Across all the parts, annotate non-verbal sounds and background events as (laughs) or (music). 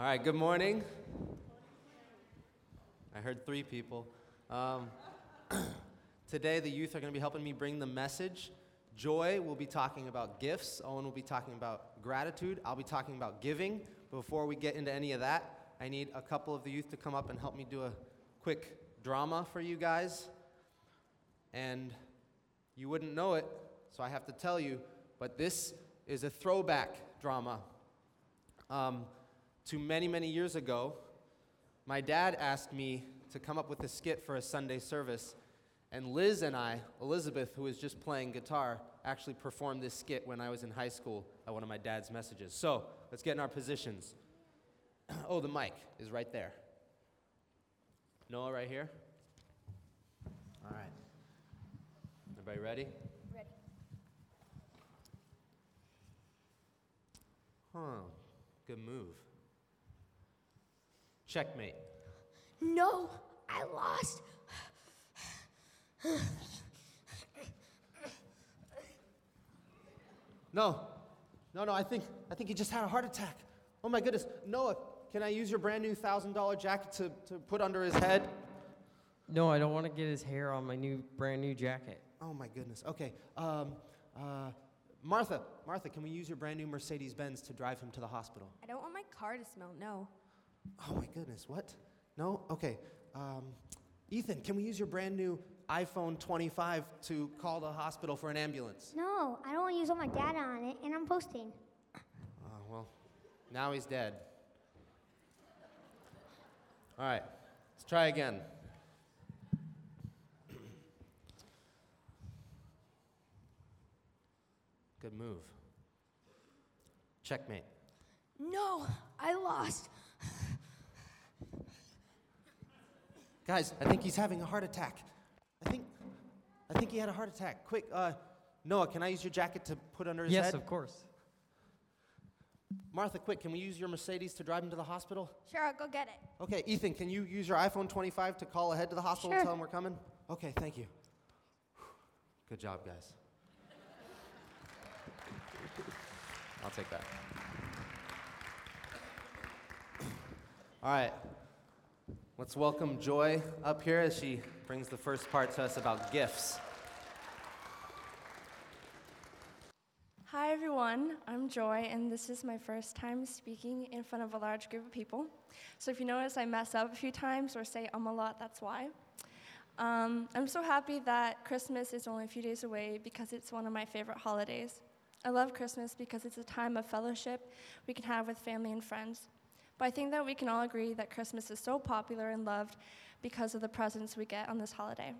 All right, good morning. I heard three people. Um, (clears throat) today, the youth are going to be helping me bring the message. Joy will be talking about gifts. Owen will be talking about gratitude. I'll be talking about giving. Before we get into any of that, I need a couple of the youth to come up and help me do a quick drama for you guys. And you wouldn't know it, so I have to tell you, but this is a throwback drama. Um, to many, many years ago, my dad asked me to come up with a skit for a Sunday service. And Liz and I, Elizabeth, who was just playing guitar, actually performed this skit when I was in high school at one of my dad's messages. So let's get in our positions. (clears throat) oh, the mic is right there. Noah, right here. All right. Everybody ready? Ready. Huh. Good move. Checkmate. No, I lost. No. No, no, I think I think he just had a heart attack. Oh my goodness. Noah, can I use your brand new thousand dollar jacket to, to put under his head? No, I don't want to get his hair on my new brand new jacket. Oh my goodness. Okay. Um, uh, Martha, Martha, can we use your brand new Mercedes Benz to drive him to the hospital? I don't want my car to smell, no. Oh my goodness, what? No? Okay. Um, Ethan, can we use your brand new iPhone 25 to call the hospital for an ambulance? No, I don't want to use all my data on it, and I'm posting. Oh, well, now he's dead. All right, let's try again. Good move. Checkmate. No, I lost. Guys, I think he's having a heart attack. I think, I think he had a heart attack. Quick, uh, Noah, can I use your jacket to put under his yes, head? of course. Martha, quick, can we use your Mercedes to drive him to the hospital? Sure, I'll go get it. Okay, Ethan, can you use your iPhone 25 to call ahead to the hospital Sure. and tell them we're coming? Okay, thank you. Good job, guys. I'll take that. All right. Let's welcome Joy up here as she brings the first part to us about gifts. Hi everyone, I'm Joy, and this is my first time speaking in front of a large group of people. So if you notice I mess up a few times or say um a lot, that's why. Um, I'm so happy that Christmas is only a few days away because it's one of my favorite holidays. I love Christmas because it's a time of fellowship we can have with family and friends. But I think that we can all agree that Christmas is so popular and loved because of the presents we get on this holiday.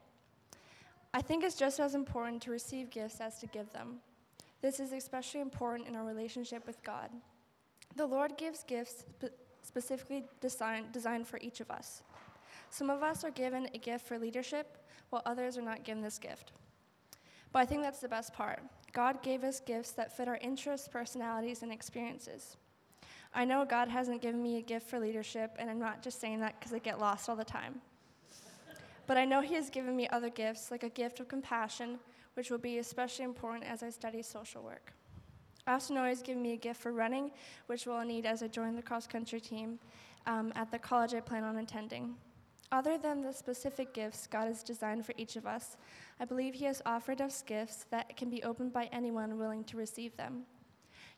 I think it's just as important to receive gifts as to give them. This is especially important in our relationship with God. The Lord gives gifts spe- specifically designed, designed for each of us. Some of us are given a gift for leadership, while others are not given this gift. But I think that's the best part. God gave us gifts that fit our interests, personalities, and experiences. I know God hasn't given me a gift for leadership, and I'm not just saying that because I get lost all the time. But I know He has given me other gifts, like a gift of compassion, which will be especially important as I study social work. I also know He's given me a gift for running, which we'll need as I join the cross country team um, at the college I plan on attending. Other than the specific gifts God has designed for each of us, I believe He has offered us gifts that can be opened by anyone willing to receive them.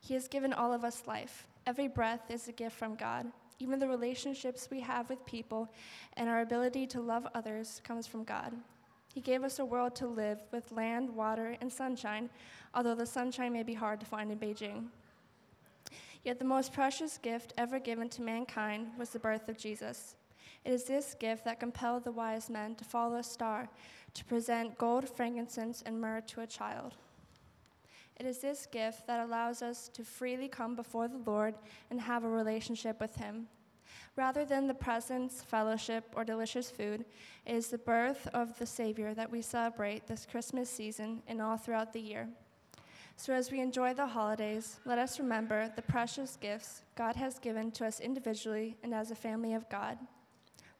He has given all of us life. Every breath is a gift from God. Even the relationships we have with people and our ability to love others comes from God. He gave us a world to live with land, water, and sunshine, although the sunshine may be hard to find in Beijing. Yet the most precious gift ever given to mankind was the birth of Jesus. It is this gift that compelled the wise men to follow a star to present gold, frankincense, and myrrh to a child. It is this gift that allows us to freely come before the Lord and have a relationship with Him. Rather than the presents, fellowship, or delicious food, it is the birth of the Savior that we celebrate this Christmas season and all throughout the year. So, as we enjoy the holidays, let us remember the precious gifts God has given to us individually and as a family of God.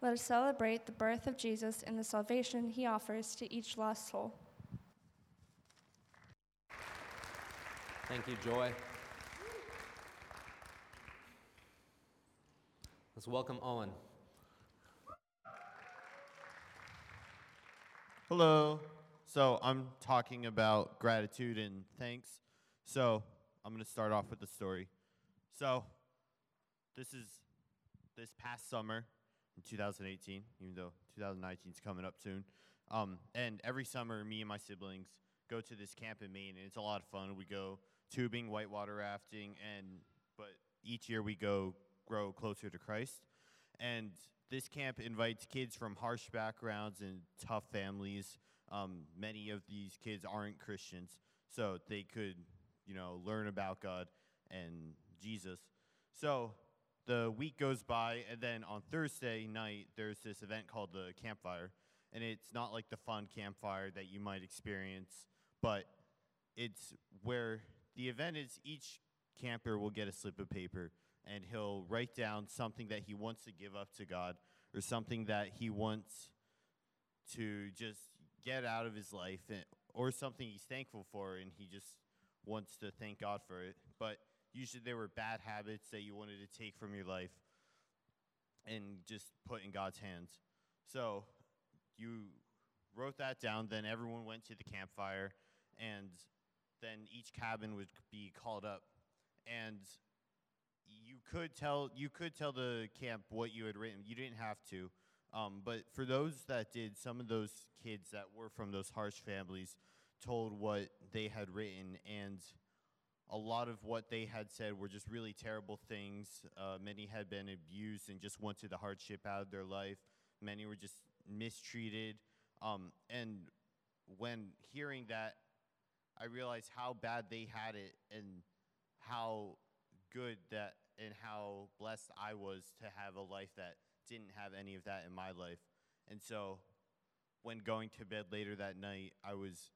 Let us celebrate the birth of Jesus and the salvation he offers to each lost soul. Thank you, Joy. Let's welcome Owen. Hello. So I'm talking about gratitude and thanks. So I'm going to start off with the story. So this is this past summer in 2018, even though 2019 is coming up soon. Um, and every summer, me and my siblings go to this camp in Maine, and it's a lot of fun. We go tubing, whitewater rafting, and but each year we go grow closer to Christ. And this camp invites kids from harsh backgrounds and tough families. Um, many of these kids aren't Christians, so they could, you know, learn about God and Jesus. So the week goes by, and then on Thursday night, there's this event called the campfire. And it's not like the fun campfire that you might experience, but it's where the event is each camper will get a slip of paper and he'll write down something that he wants to give up to God or something that he wants to just get out of his life and, or something he's thankful for and he just wants to thank God for it. But usually there were bad habits that you wanted to take from your life and just put in God's hands. So you wrote that down, then everyone went to the campfire and then each cabin would be called up and you could tell you could tell the camp what you had written. You didn't have to. Um, but for those that did, some of those kids that were from those harsh families told what they had written, and a lot of what they had said were just really terrible things. Uh, many had been abused and just wanted the hardship out of their life. Many were just mistreated. Um, and when hearing that, I realized how bad they had it and how good that and how blessed I was to have a life that didn't have any of that in my life. And so when going to bed later that night, I was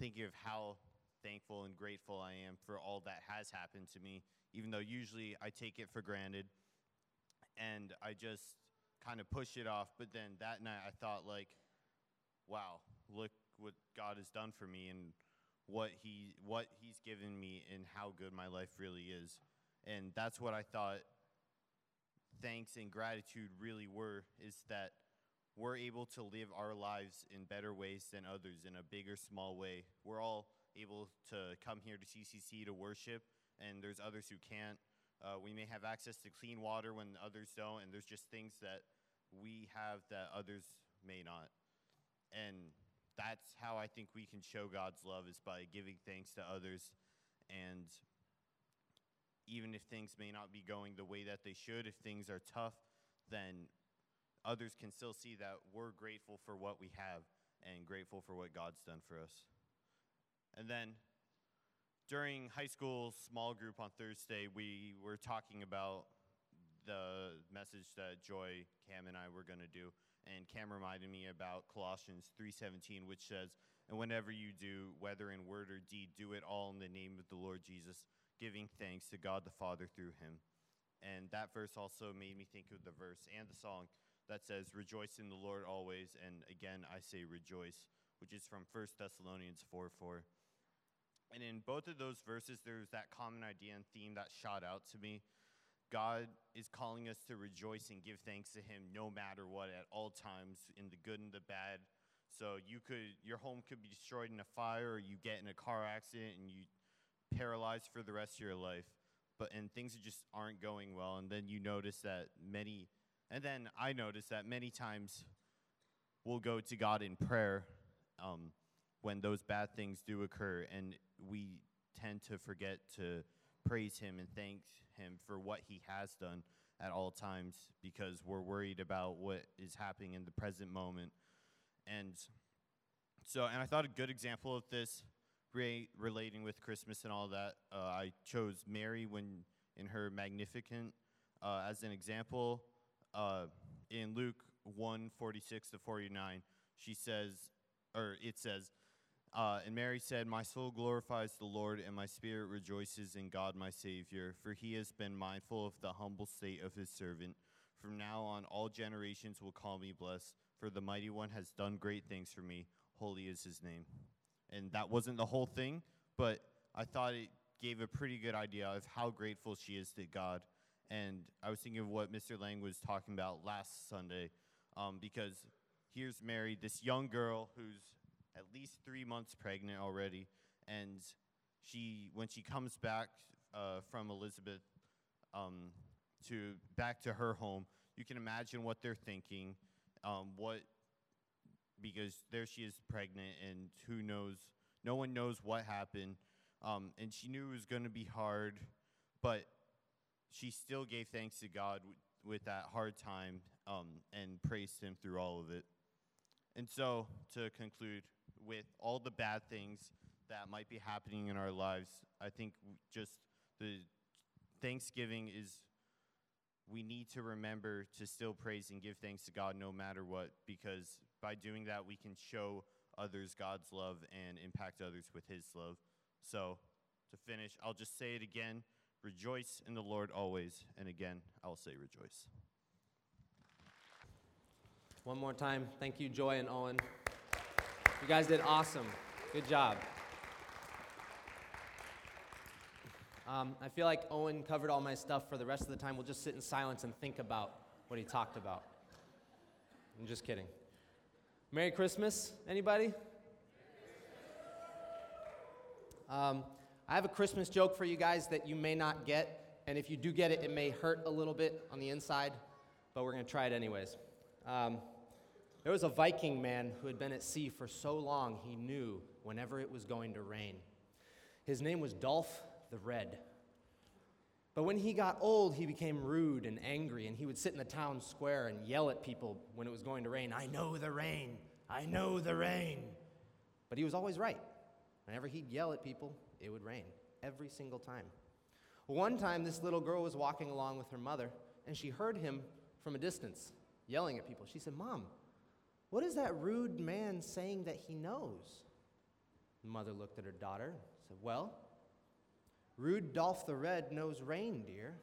thinking of how thankful and grateful I am for all that has happened to me, even though usually I take it for granted and I just kind of push it off. But then that night I thought, like, wow, look what God has done for me and what he what he's given me and how good my life really is. And that's what I thought thanks and gratitude really were is that we're able to live our lives in better ways than others in a big or small way. We're all able to come here to CCC to worship, and there's others who can't. Uh, we may have access to clean water when others don't, and there's just things that we have that others may not. And that's how I think we can show God's love is by giving thanks to others. And even if things may not be going the way that they should, if things are tough, then others can still see that we're grateful for what we have and grateful for what God's done for us. And then during high school small group on Thursday, we were talking about the message that Joy, Cam, and I were going to do. And Cam reminded me about Colossians 3:17, which says, "And whenever you do, whether in word or deed, do it all in the name of the Lord Jesus, giving thanks to God the Father through him." And that verse also made me think of the verse and the song that says, Rejoice in the Lord always. And again, I say rejoice, which is from 1 Thessalonians 4 4. And in both of those verses, there's that common idea and theme that shot out to me. God is calling us to rejoice and give thanks to Him no matter what, at all times, in the good and the bad. So you could, your home could be destroyed in a fire, or you get in a car accident and you paralyzed for the rest of your life. But and things just aren't going well, and then you notice that many, and then I notice that many times we'll go to God in prayer um, when those bad things do occur, and we tend to forget to praise Him and thank Him for what He has done at all times because we're worried about what is happening in the present moment. And so, and I thought a good example of this re- relating with Christmas and all that, uh, I chose Mary when in her Magnificat uh, as an example. Uh, in Luke 1 46 to 49, she says, or it says, uh, and Mary said, My soul glorifies the Lord, and my spirit rejoices in God my Savior, for he has been mindful of the humble state of his servant. From now on, all generations will call me blessed, for the mighty one has done great things for me. Holy is his name. And that wasn't the whole thing, but I thought it gave a pretty good idea of how grateful she is to God and I was thinking of what Mr. Lang was talking about last Sunday, um, because here's Mary, this young girl who's at least three months pregnant already, and she, when she comes back uh, from Elizabeth um, to back to her home, you can imagine what they're thinking, um, what because there she is pregnant, and who knows? No one knows what happened, um, and she knew it was going to be hard, but she still gave thanks to God with that hard time um, and praised Him through all of it. And so, to conclude, with all the bad things that might be happening in our lives, I think just the Thanksgiving is we need to remember to still praise and give thanks to God no matter what, because by doing that, we can show others God's love and impact others with His love. So, to finish, I'll just say it again rejoice in the Lord always. And again, I'll say rejoice. One more time, thank you, Joy and Owen. You guys did awesome. Good job. Um, I feel like Owen covered all my stuff. For the rest of the time, we'll just sit in silence and think about what he talked about. I'm just kidding. Merry Christmas, anybody? Um, I have a Christmas joke for you guys that you may not get, and if you do get it, it may hurt a little bit on the inside, but we're going to try it anyways. Um, there was a Viking man who had been at sea for so long he knew whenever it was going to rain. His name was Dolph the Red. But when he got old, he became rude and angry, and he would sit in the town square and yell at people when it was going to rain I know the rain! I know the rain! But he was always right. Whenever he'd yell at people, it would rain every single time. One time, this little girl was walking along with her mother, and she heard him from a distance yelling at people. She said, Mom, what is that rude man saying that he knows? The mother looked at her daughter and said, Well, Rude Dolph the Red knows rain, dear.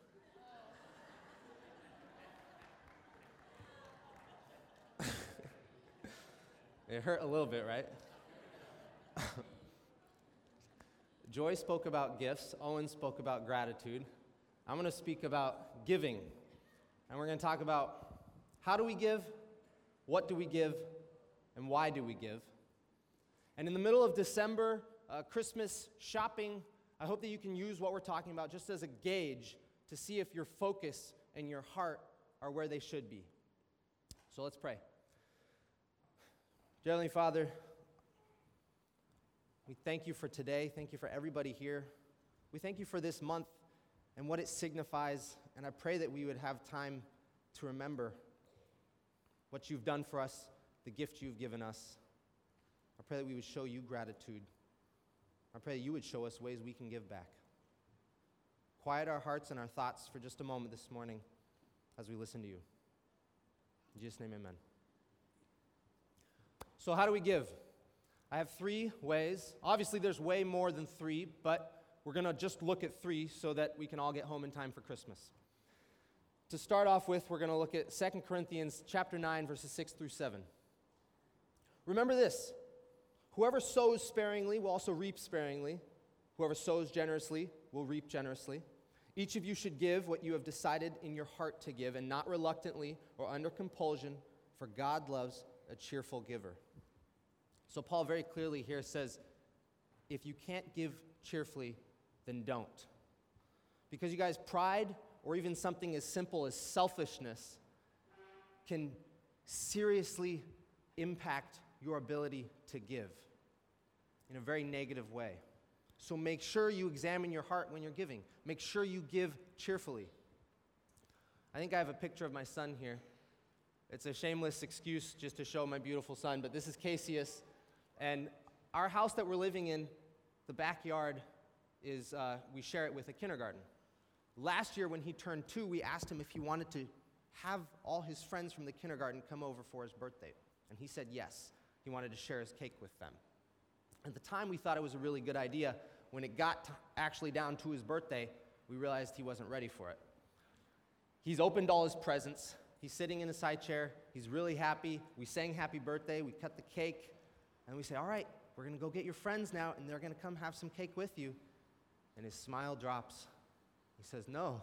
(laughs) it hurt a little bit, right? (laughs) Joy spoke about gifts, Owen spoke about gratitude. I'm going to speak about giving. And we're going to talk about how do we give, what do we give, and why do we give. And in the middle of December, uh, Christmas shopping, I hope that you can use what we're talking about just as a gauge to see if your focus and your heart are where they should be. So let's pray. Dear Heavenly Father, we thank you for today. Thank you for everybody here. We thank you for this month and what it signifies. And I pray that we would have time to remember what you've done for us, the gift you've given us. I pray that we would show you gratitude. I pray that you would show us ways we can give back. Quiet our hearts and our thoughts for just a moment this morning as we listen to you. In Jesus' name, amen. So, how do we give? I have three ways. Obviously, there's way more than three, but we're going to just look at three so that we can all get home in time for Christmas. To start off with, we're going to look at 2 Corinthians chapter 9 verses 6 through 7. Remember this. Whoever sows sparingly will also reap sparingly. Whoever sows generously will reap generously. Each of you should give what you have decided in your heart to give, and not reluctantly or under compulsion, for God loves a cheerful giver. So, Paul very clearly here says if you can't give cheerfully, then don't. Because you guys, pride or even something as simple as selfishness can seriously impact your ability to give in a very negative way. So make sure you examine your heart when you're giving. Make sure you give cheerfully. I think I have a picture of my son here. It's a shameless excuse just to show my beautiful son, but this is Casius. And our house that we're living in, the backyard is, uh, we share it with a kindergarten. Last year, when he turned two, we asked him if he wanted to have all his friends from the kindergarten come over for his birthday. And he said yes. He wanted to share his cake with them. At the time, we thought it was a really good idea. When it got actually down to his birthday, we realized he wasn't ready for it. He's opened all his presents. He's sitting in a side chair. He's really happy. We sang happy birthday. We cut the cake. And we say, All right, we're going to go get your friends now, and they're going to come have some cake with you. And his smile drops. He says, No,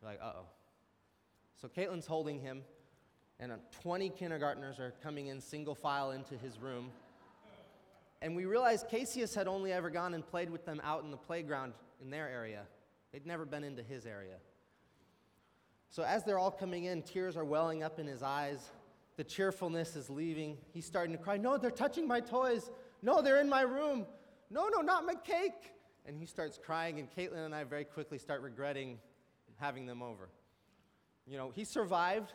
You're like, uh oh. So Caitlin's holding him, and uh, 20 kindergartners are coming in single file into his room. And we realized Casius had only ever gone and played with them out in the playground in their area. They'd never been into his area. So as they're all coming in, tears are welling up in his eyes. The cheerfulness is leaving. He's starting to cry, No, they're touching my toys. No, they're in my room. No, no, not my cake. And he starts crying, and Caitlin and I very quickly start regretting having them over. You know, he survived.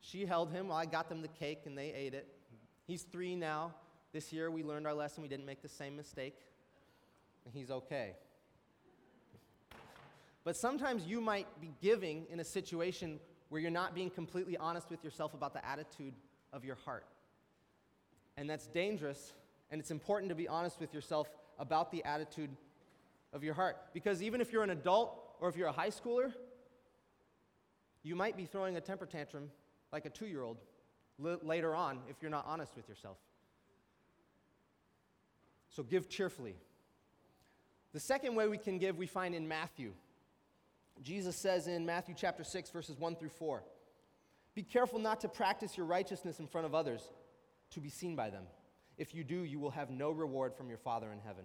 She held him while I got them the cake, and they ate it. He's three now. This year we learned our lesson. We didn't make the same mistake. And he's okay. But sometimes you might be giving in a situation where you're not being completely honest with yourself about the attitude of your heart. And that's dangerous, and it's important to be honest with yourself about the attitude of your heart. Because even if you're an adult or if you're a high schooler, you might be throwing a temper tantrum like a two year old l- later on if you're not honest with yourself. So give cheerfully. The second way we can give, we find in Matthew. Jesus says in Matthew chapter 6, verses 1 through 4 Be careful not to practice your righteousness in front of others to be seen by them. If you do, you will have no reward from your Father in heaven.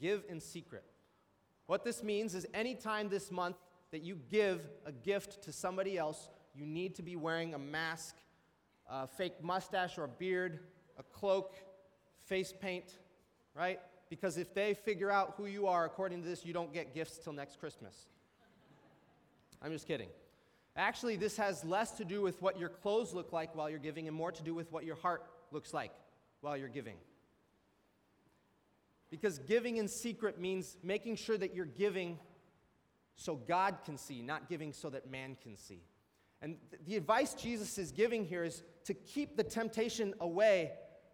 Give in secret. What this means is anytime this month that you give a gift to somebody else, you need to be wearing a mask, a fake mustache or a beard, a cloak, face paint, right? Because if they figure out who you are according to this, you don't get gifts till next Christmas. I'm just kidding. Actually, this has less to do with what your clothes look like while you're giving and more to do with what your heart looks like while you're giving. Because giving in secret means making sure that you're giving so God can see, not giving so that man can see. And th- the advice Jesus is giving here is to keep the temptation away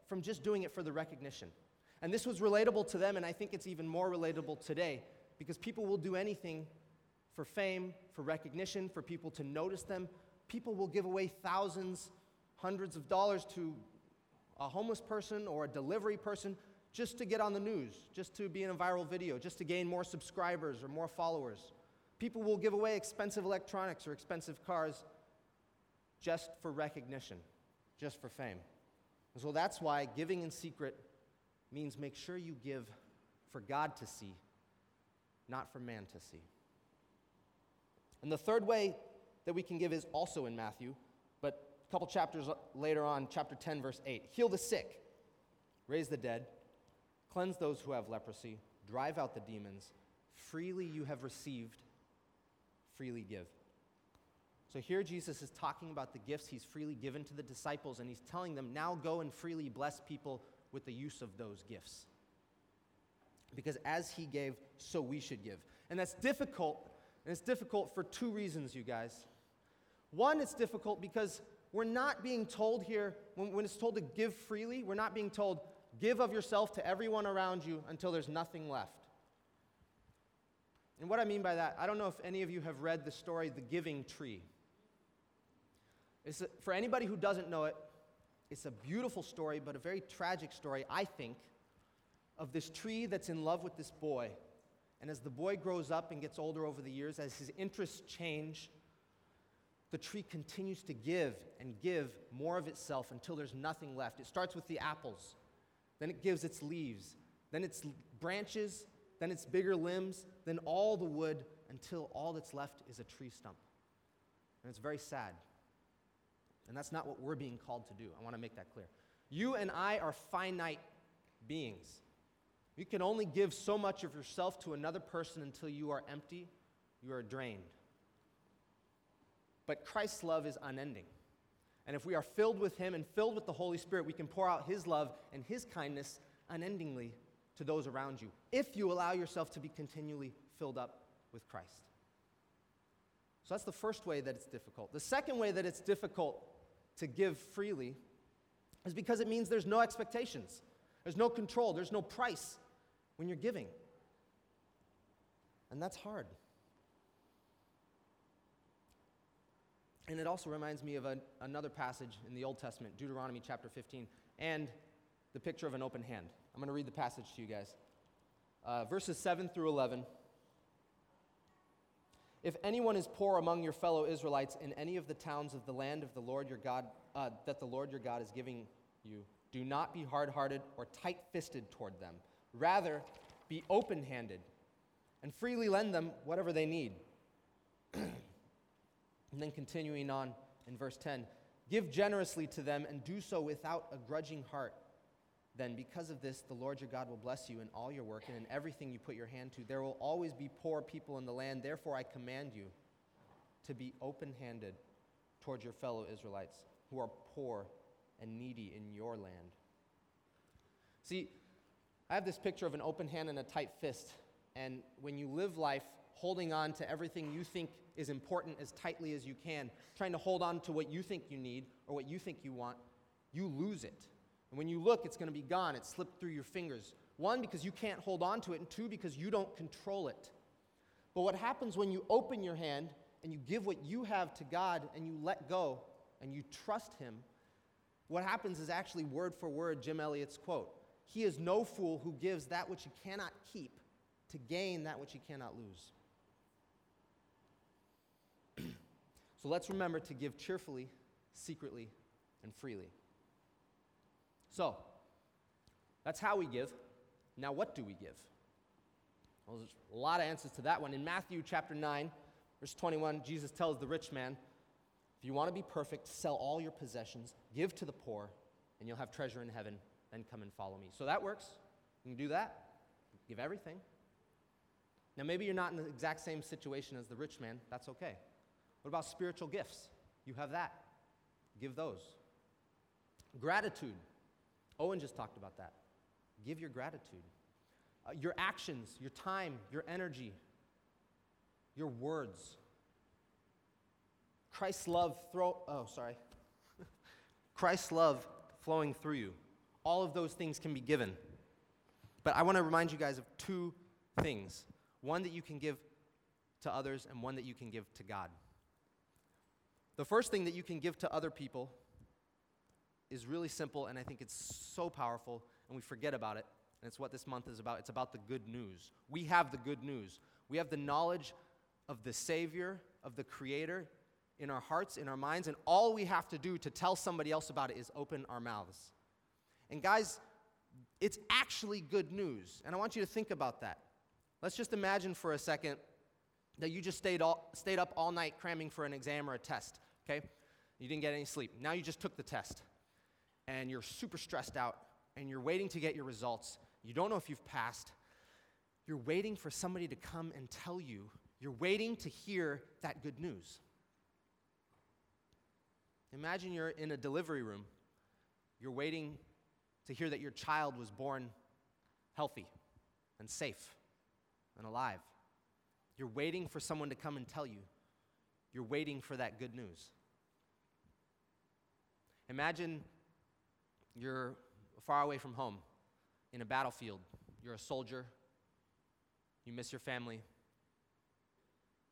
from just doing it for the recognition. And this was relatable to them, and I think it's even more relatable today because people will do anything for fame, for recognition, for people to notice them. People will give away thousands, hundreds of dollars to a homeless person or a delivery person just to get on the news, just to be in a viral video, just to gain more subscribers or more followers. People will give away expensive electronics or expensive cars just for recognition, just for fame. And so that's why giving in secret means make sure you give for God to see, not for man to see. And the third way that we can give is also in Matthew, but a couple chapters later on, chapter 10, verse 8. Heal the sick, raise the dead, cleanse those who have leprosy, drive out the demons. Freely you have received, freely give. So here Jesus is talking about the gifts he's freely given to the disciples, and he's telling them, now go and freely bless people with the use of those gifts. Because as he gave, so we should give. And that's difficult and it's difficult for two reasons, you guys. One, it's difficult because we're not being told here, when, when it's told to give freely, we're not being told, give of yourself to everyone around you until there's nothing left. And what I mean by that, I don't know if any of you have read the story, The Giving Tree. It's a, for anybody who doesn't know it, it's a beautiful story, but a very tragic story, I think, of this tree that's in love with this boy and as the boy grows up and gets older over the years, as his interests change, the tree continues to give and give more of itself until there's nothing left. It starts with the apples, then it gives its leaves, then its branches, then its bigger limbs, then all the wood until all that's left is a tree stump. And it's very sad. And that's not what we're being called to do. I want to make that clear. You and I are finite beings. You can only give so much of yourself to another person until you are empty, you are drained. But Christ's love is unending. And if we are filled with Him and filled with the Holy Spirit, we can pour out His love and His kindness unendingly to those around you, if you allow yourself to be continually filled up with Christ. So that's the first way that it's difficult. The second way that it's difficult to give freely is because it means there's no expectations, there's no control, there's no price when you're giving. And that's hard. And it also reminds me of another passage in the Old Testament, Deuteronomy chapter 15, and the picture of an open hand. I'm going to read the passage to you guys. Uh, verses 7 through 11. If anyone is poor among your fellow Israelites in any of the towns of the land of the Lord your God, uh, that the Lord your God is giving you, do not be hard hearted or tight fisted toward them. Rather, be open handed and freely lend them whatever they need. (clears throat) and then continuing on in verse 10 give generously to them and do so without a grudging heart then because of this, the Lord your God will bless you in all your work and in everything you put your hand to. There will always be poor people in the land. Therefore, I command you to be open handed towards your fellow Israelites who are poor and needy in your land. See, I have this picture of an open hand and a tight fist. And when you live life holding on to everything you think is important as tightly as you can, trying to hold on to what you think you need or what you think you want, you lose it. And when you look, it's going to be gone. It slipped through your fingers. One, because you can't hold on to it, and two, because you don't control it. But what happens when you open your hand and you give what you have to God and you let go and you trust Him? What happens is actually word for word Jim Elliot's quote He is no fool who gives that which he cannot keep to gain that which he cannot lose. So let's remember to give cheerfully, secretly, and freely. So, that's how we give. Now, what do we give? Well, there's a lot of answers to that one. In Matthew chapter 9, verse 21, Jesus tells the rich man, If you want to be perfect, sell all your possessions, give to the poor, and you'll have treasure in heaven. Then come and follow me. So that works. You can do that. Give everything. Now, maybe you're not in the exact same situation as the rich man. That's okay. What about spiritual gifts? You have that. Give those. Gratitude. Owen just talked about that. Give your gratitude. Uh, your actions, your time, your energy, your words. Christ's love throw oh sorry. (laughs) Christ's love flowing through you. All of those things can be given. But I want to remind you guys of two things. One that you can give to others and one that you can give to God. The first thing that you can give to other people is really simple, and I think it's so powerful, and we forget about it. And it's what this month is about. It's about the good news. We have the good news. We have the knowledge of the Savior, of the Creator in our hearts, in our minds, and all we have to do to tell somebody else about it is open our mouths. And guys, it's actually good news. And I want you to think about that. Let's just imagine for a second that you just stayed, all, stayed up all night cramming for an exam or a test, okay? You didn't get any sleep. Now you just took the test and you're super stressed out and you're waiting to get your results. You don't know if you've passed. You're waiting for somebody to come and tell you. You're waiting to hear that good news. Imagine you're in a delivery room. You're waiting to hear that your child was born healthy and safe and alive. You're waiting for someone to come and tell you. You're waiting for that good news. Imagine you're far away from home in a battlefield. You're a soldier. You miss your family.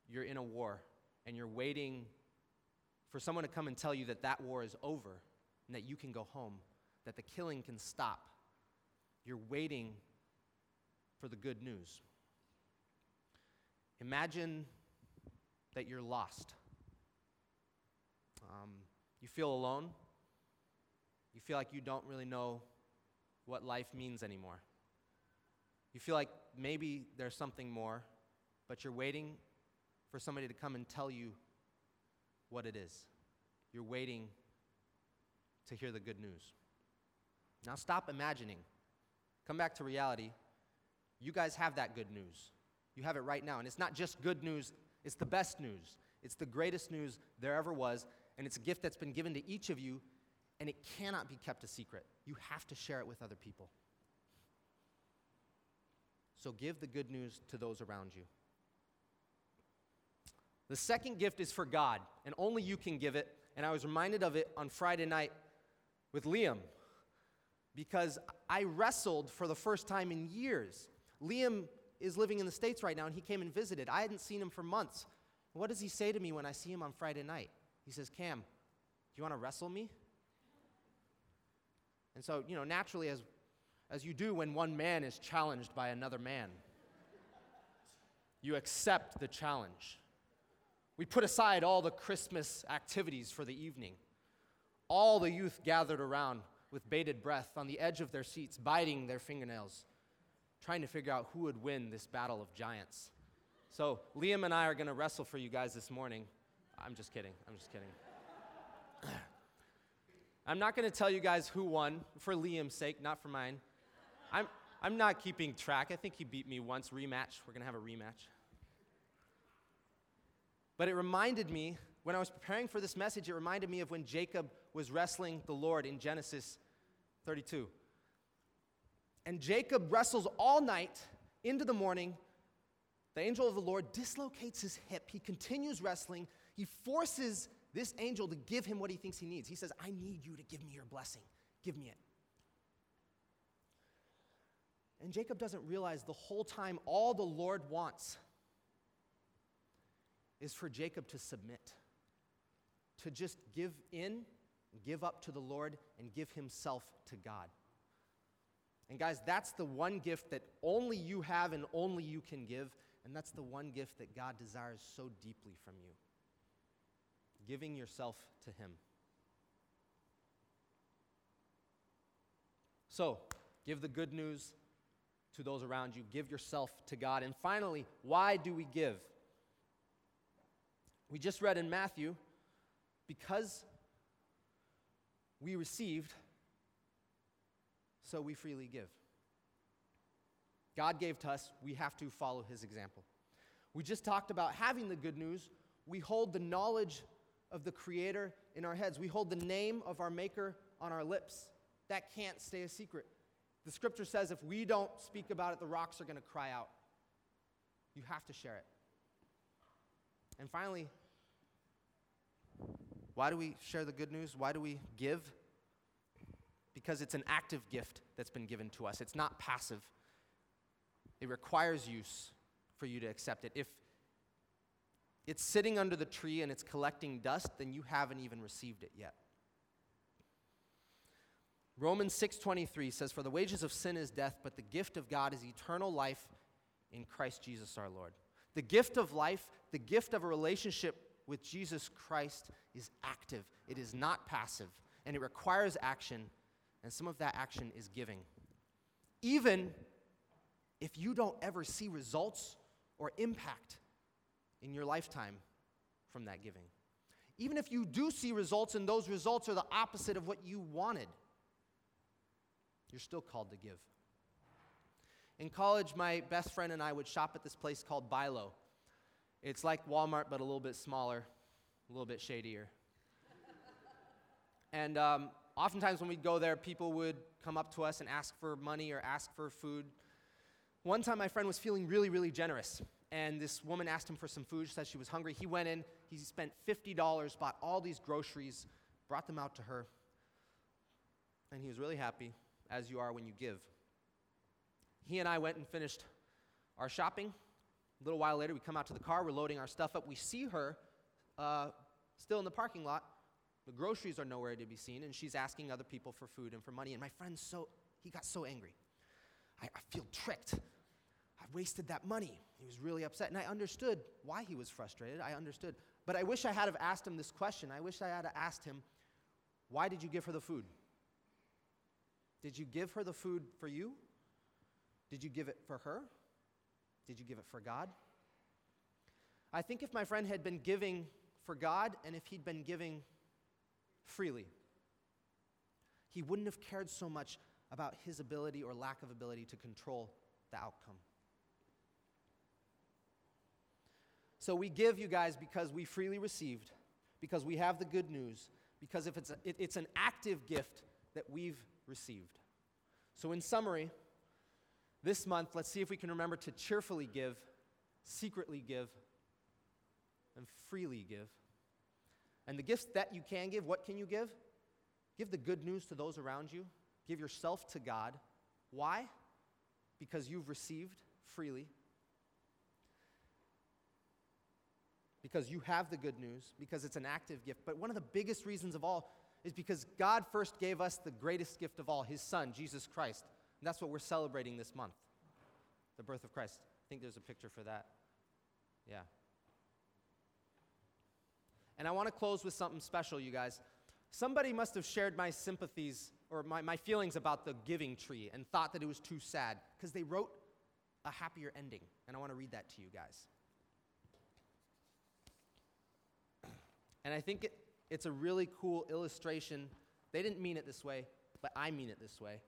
You're in a war, and you're waiting for someone to come and tell you that that war is over and that you can go home, that the killing can stop. You're waiting for the good news. Imagine that you're lost. Um, you feel alone. You feel like you don't really know what life means anymore. You feel like maybe there's something more, but you're waiting for somebody to come and tell you what it is. You're waiting to hear the good news. Now stop imagining. Come back to reality. You guys have that good news. You have it right now. And it's not just good news, it's the best news. It's the greatest news there ever was. And it's a gift that's been given to each of you and it cannot be kept a secret. You have to share it with other people. So give the good news to those around you. The second gift is for God, and only you can give it. And I was reminded of it on Friday night with Liam because I wrestled for the first time in years. Liam is living in the States right now, and he came and visited. I hadn't seen him for months. What does he say to me when I see him on Friday night? He says, Cam, do you want to wrestle me? And so, you know, naturally, as, as you do when one man is challenged by another man, you accept the challenge. We put aside all the Christmas activities for the evening. All the youth gathered around with bated breath on the edge of their seats, biting their fingernails, trying to figure out who would win this battle of giants. So, Liam and I are going to wrestle for you guys this morning. I'm just kidding. I'm just kidding. (clears throat) I'm not going to tell you guys who won for Liam's sake, not for mine. I'm, I'm not keeping track. I think he beat me once. Rematch. We're going to have a rematch. But it reminded me, when I was preparing for this message, it reminded me of when Jacob was wrestling the Lord in Genesis 32. And Jacob wrestles all night into the morning. The angel of the Lord dislocates his hip. He continues wrestling. He forces this angel to give him what he thinks he needs. He says, I need you to give me your blessing. Give me it. And Jacob doesn't realize the whole time all the Lord wants is for Jacob to submit, to just give in, give up to the Lord, and give himself to God. And guys, that's the one gift that only you have and only you can give, and that's the one gift that God desires so deeply from you giving yourself to Him. So, give the good news to those around you, give yourself to God. And finally, why do we give? We just read in Matthew because we received, so we freely give. God gave to us, we have to follow his example. We just talked about having the good news. We hold the knowledge of the Creator in our heads, we hold the name of our Maker on our lips. That can't stay a secret. The scripture says if we don't speak about it, the rocks are going to cry out. You have to share it. And finally, why do we share the good news? Why do we give? Because it's an active gift that's been given to us, it's not passive. It requires use for you to accept it. If it's sitting under the tree and it's collecting dust, then you haven't even received it yet. Romans 6:23 says for the wages of sin is death but the gift of God is eternal life in Christ Jesus our Lord. The gift of life, the gift of a relationship with Jesus Christ is active. It is not passive and it requires action and some of that action is giving. Even if you don't ever see results or impact in your lifetime from that giving. Even if you do see results and those results are the opposite of what you wanted, you're still called to give. In college, my best friend and I would shop at this place called BI-LO. It's like Walmart, but a little bit smaller, a little bit shadier. and um, oftentimes, when we'd go there, people would come up to us and ask for money or ask for food. One time, my friend was feeling really, really generous and this woman asked him for some food. She said she was hungry. He went in, he spent $50, bought all these groceries, brought them out to her, and he was really happy, as you are when you give. He and I went and finished our shopping. A little while later, we come out to the car, we're loading our stuff up. We see her uh, still in the parking lot. The groceries are nowhere to be seen, and she's asking other people for food and for money. And my friend, so he got so angry. I, I feel tricked. I wasted that money. He was really upset. And I understood why he was frustrated. I understood. But I wish I had have asked him this question. I wish I had asked him, why did you give her the food? Did you give her the food for you? Did you give it for her? Did you give it for God? I think if my friend had been giving for God and if he'd been giving freely, he wouldn't have cared so much about his ability or lack of ability to control the outcome. So we give you guys because we freely received, because we have the good news, because if it's, a, it, it's an active gift that we've received. So, in summary, this month, let's see if we can remember to cheerfully give, secretly give, and freely give. And the gifts that you can give, what can you give? Give the good news to those around you. Give yourself to God. Why? Because you've received freely. Because you have the good news, because it's an active gift. But one of the biggest reasons of all is because God first gave us the greatest gift of all, His Son, Jesus Christ. And that's what we're celebrating this month the birth of Christ. I think there's a picture for that. Yeah. And I want to close with something special, you guys. Somebody must have shared my sympathies or my, my feelings about the giving tree and thought that it was too sad because they wrote a happier ending. And I want to read that to you guys. And I think it, it's a really cool illustration. They didn't mean it this way, but I mean it this way.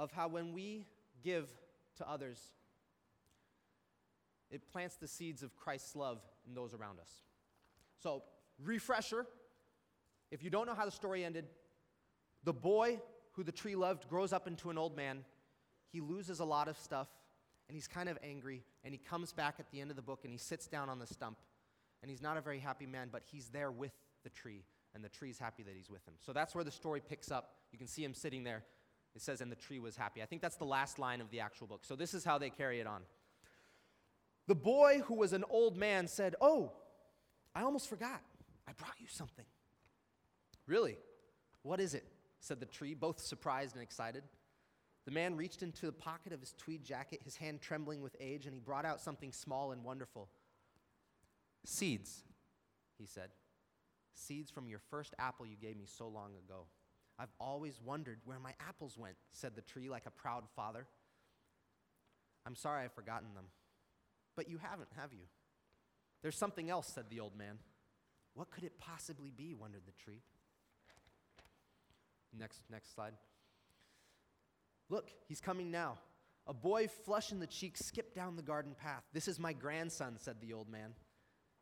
Of how when we give to others, it plants the seeds of Christ's love in those around us. So, refresher if you don't know how the story ended, the boy who the tree loved grows up into an old man. He loses a lot of stuff, and he's kind of angry, and he comes back at the end of the book and he sits down on the stump. And he's not a very happy man, but he's there with the tree, and the tree's happy that he's with him. So that's where the story picks up. You can see him sitting there. It says, and the tree was happy. I think that's the last line of the actual book. So this is how they carry it on. The boy who was an old man said, Oh, I almost forgot. I brought you something. Really? What is it? said the tree, both surprised and excited. The man reached into the pocket of his tweed jacket, his hand trembling with age, and he brought out something small and wonderful. Seeds, he said. Seeds from your first apple you gave me so long ago. I've always wondered where my apples went, said the tree like a proud father. I'm sorry I've forgotten them. But you haven't, have you? There's something else, said the old man. What could it possibly be? wondered the tree. Next, next slide. Look, he's coming now. A boy, flush in the cheeks, skipped down the garden path. This is my grandson, said the old man.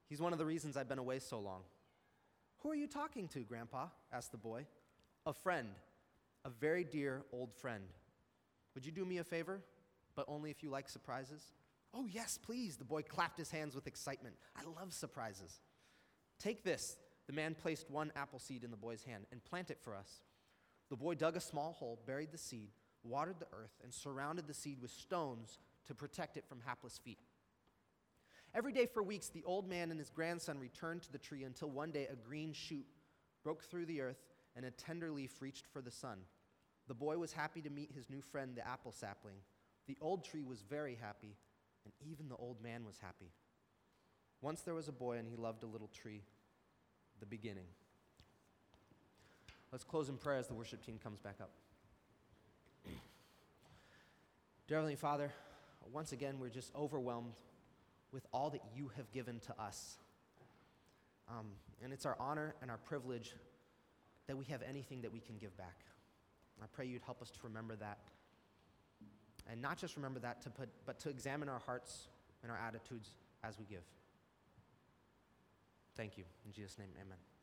He's one of the reasons I've been away so long. Who are you talking to, Grandpa? asked the boy. A friend, a very dear old friend. Would you do me a favor? But only if you like surprises? Oh, yes, please. The boy clapped his hands with excitement. I love surprises. Take this. The man placed one apple seed in the boy's hand and plant it for us. The boy dug a small hole, buried the seed, watered the earth, and surrounded the seed with stones to protect it from hapless feet. Every day for weeks, the old man and his grandson returned to the tree until one day a green shoot broke through the earth and a tender leaf reached for the sun. The boy was happy to meet his new friend, the apple sapling. The old tree was very happy, and even the old man was happy. Once there was a boy, and he loved a little tree. The beginning. Let's close in prayer as the worship team comes back up. (clears throat) Dear Heavenly Father, once again, we're just overwhelmed with all that you have given to us. Um, and it's our honor and our privilege that we have anything that we can give back. I pray you'd help us to remember that. And not just remember that, to put, but to examine our hearts and our attitudes as we give. Thank you. In Jesus' name, amen.